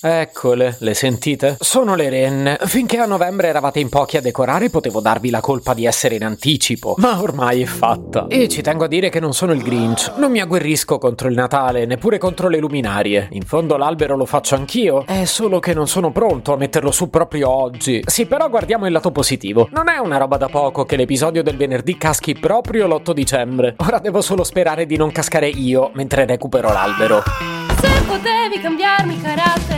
Eccole, le sentite? Sono le renne. Finché a novembre eravate in pochi a decorare potevo darvi la colpa di essere in anticipo, ma ormai è fatta. E ci tengo a dire che non sono il Grinch. Non mi agguerrisco contro il Natale, neppure contro le luminarie. In fondo l'albero lo faccio anch'io, è solo che non sono pronto a metterlo su proprio oggi. Sì, però guardiamo il lato positivo. Non è una roba da poco che l'episodio del venerdì caschi proprio l'8 dicembre. Ora devo solo sperare di non cascare io mentre recupero l'albero. Se potevi cambiarmi carattere,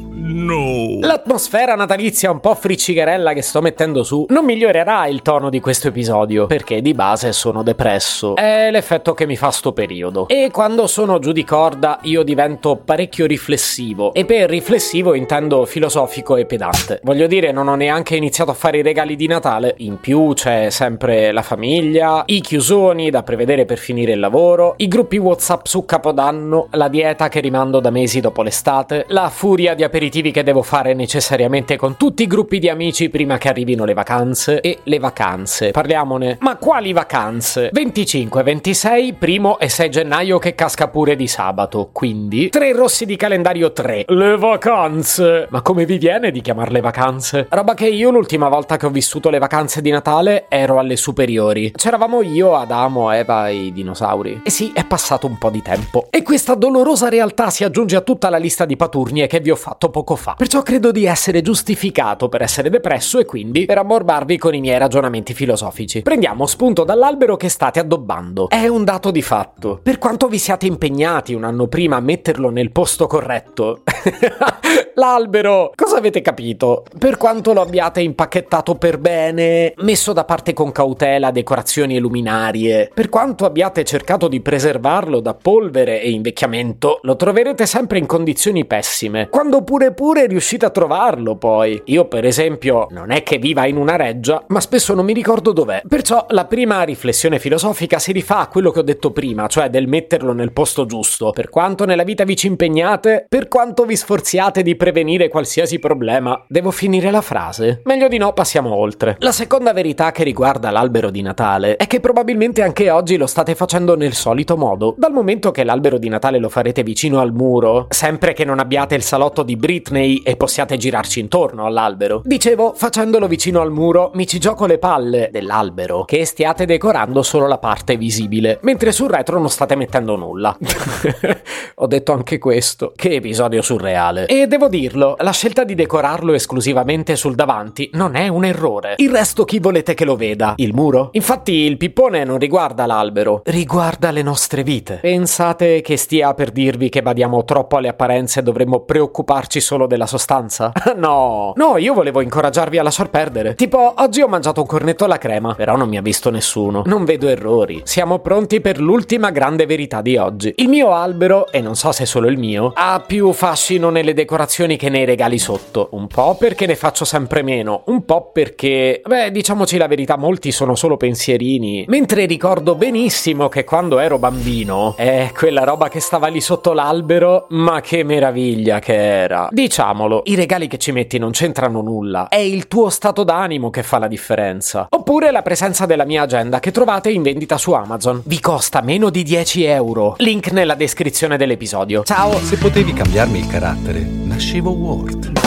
no! L'atmosfera natalizia un po' friccicherella che sto mettendo su non migliorerà il tono di questo episodio, perché di base sono depresso. È l'effetto che mi fa sto periodo. E quando sono giù di corda io divento parecchio riflessivo. E per riflessivo intendo filosofico e pedante. Voglio dire, non ho neanche iniziato a fare i regali di Natale. In più c'è sempre la famiglia, i chiusoni da prevedere per finire il lavoro, i gruppi WhatsApp su Capodanno, la dieta che rimando da mesi dopo l'estate, la furia di aperitivi che devo fare necessariamente con tutti i gruppi di amici prima che arrivino le vacanze e le vacanze. Parliamone. Ma quali vacanze? 25, 26, primo e 6 gennaio che casca pure di sabato, quindi tre rossi di calendario 3. Le vacanze. Ma come vi viene di chiamarle vacanze? Roba che io l'ultima volta che ho vissuto le vacanze di Natale ero alle superiori. C'eravamo io, Adamo, Eva e i dinosauri. E sì, è passato un po' di tempo. E questa dolorosa realtà si aggiunge a tutta la lista di paturnie che vi ho fatto poco fa. Perciò credo di essere giustificato per essere depresso e quindi per ammorbarvi con i miei ragionamenti filosofici. Prendiamo spunto dall'albero che state addobbando. È un dato di fatto. Per quanto vi siate impegnati un anno prima a metterlo nel posto corretto, l'albero, cosa avete capito? Per quanto lo abbiate impacchettato per bene, messo da parte con cautela decorazioni e luminarie, per quanto abbiate cercato di preservarlo da polvere e invecchiamento, lo troverete sempre in condizioni pessime. Quando pure pure riuscite a trovarlo, poi. Io, per esempio, non è che viva in una reggia, ma spesso non mi ricordo dov'è. Perciò la prima riflessione filosofica si rifà a quello che ho detto prima, cioè del metterlo nel posto giusto. Per quanto nella vita vi ci impegnate, per quanto vi sforziate di prevenire qualsiasi problema. Devo finire la frase? Meglio di no, passiamo oltre. La seconda verità che riguarda l'albero di Natale è che probabilmente anche oggi lo state facendo nel solito modo. Dal momento che l'albero di Natale lo farete vicino al muro, sempre che non abbiate il salotto di Britney e possiate girarci intorno all'albero. Dicevo, facendolo vicino al muro, mi ci gioco le palle dell'albero, che stiate decorando solo la parte visibile, mentre sul retro non state mettendo nulla. Ho detto anche questo. Che episodio surreale. E devo dirlo, la scelta di decorarlo esclusivamente sul davanti non è un errore. Il resto chi volete che lo veda? Il muro? Infatti il pippone non riguarda l'albero, riguarda le nostre vite. Pensate che stia per dirvi che badiamo troppo alle apparenze e dovremmo preoccuparci solo della sostanza? no, no, io volevo incoraggiarvi a lasciar perdere. Tipo, oggi ho mangiato un cornetto alla crema, però non mi ha visto nessuno. Non vedo errori. Siamo pronti per l'ultima grande verità di oggi. Il mio albero, e non so se è solo il mio, ha più fascino nelle decorazioni che nei regali sotto. Un po' perché ne faccio sempre meno, un po' perché, beh, diciamoci la verità, molti sono solo pensierini. Mentre ricordo benissimo che quando ero bambino, eh, quella roba che stava lì sotto l'albero, ma che meraviglia che era. Diciamolo, i regali che ci metti non c'entrano nulla, è il tuo stato d'animo che fa la differenza. Oppure la presenza della mia agenda che trovate in vendita su Amazon. Vi costa meno di 10 euro. Link nella descrizione dell'episodio. Ciao! Se potevi cambiarmi il carattere, nascevo Ward.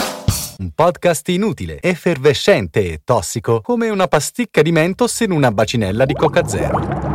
Un podcast inutile, effervescente e tossico, come una pasticca di mentos in una bacinella di Coca Zero.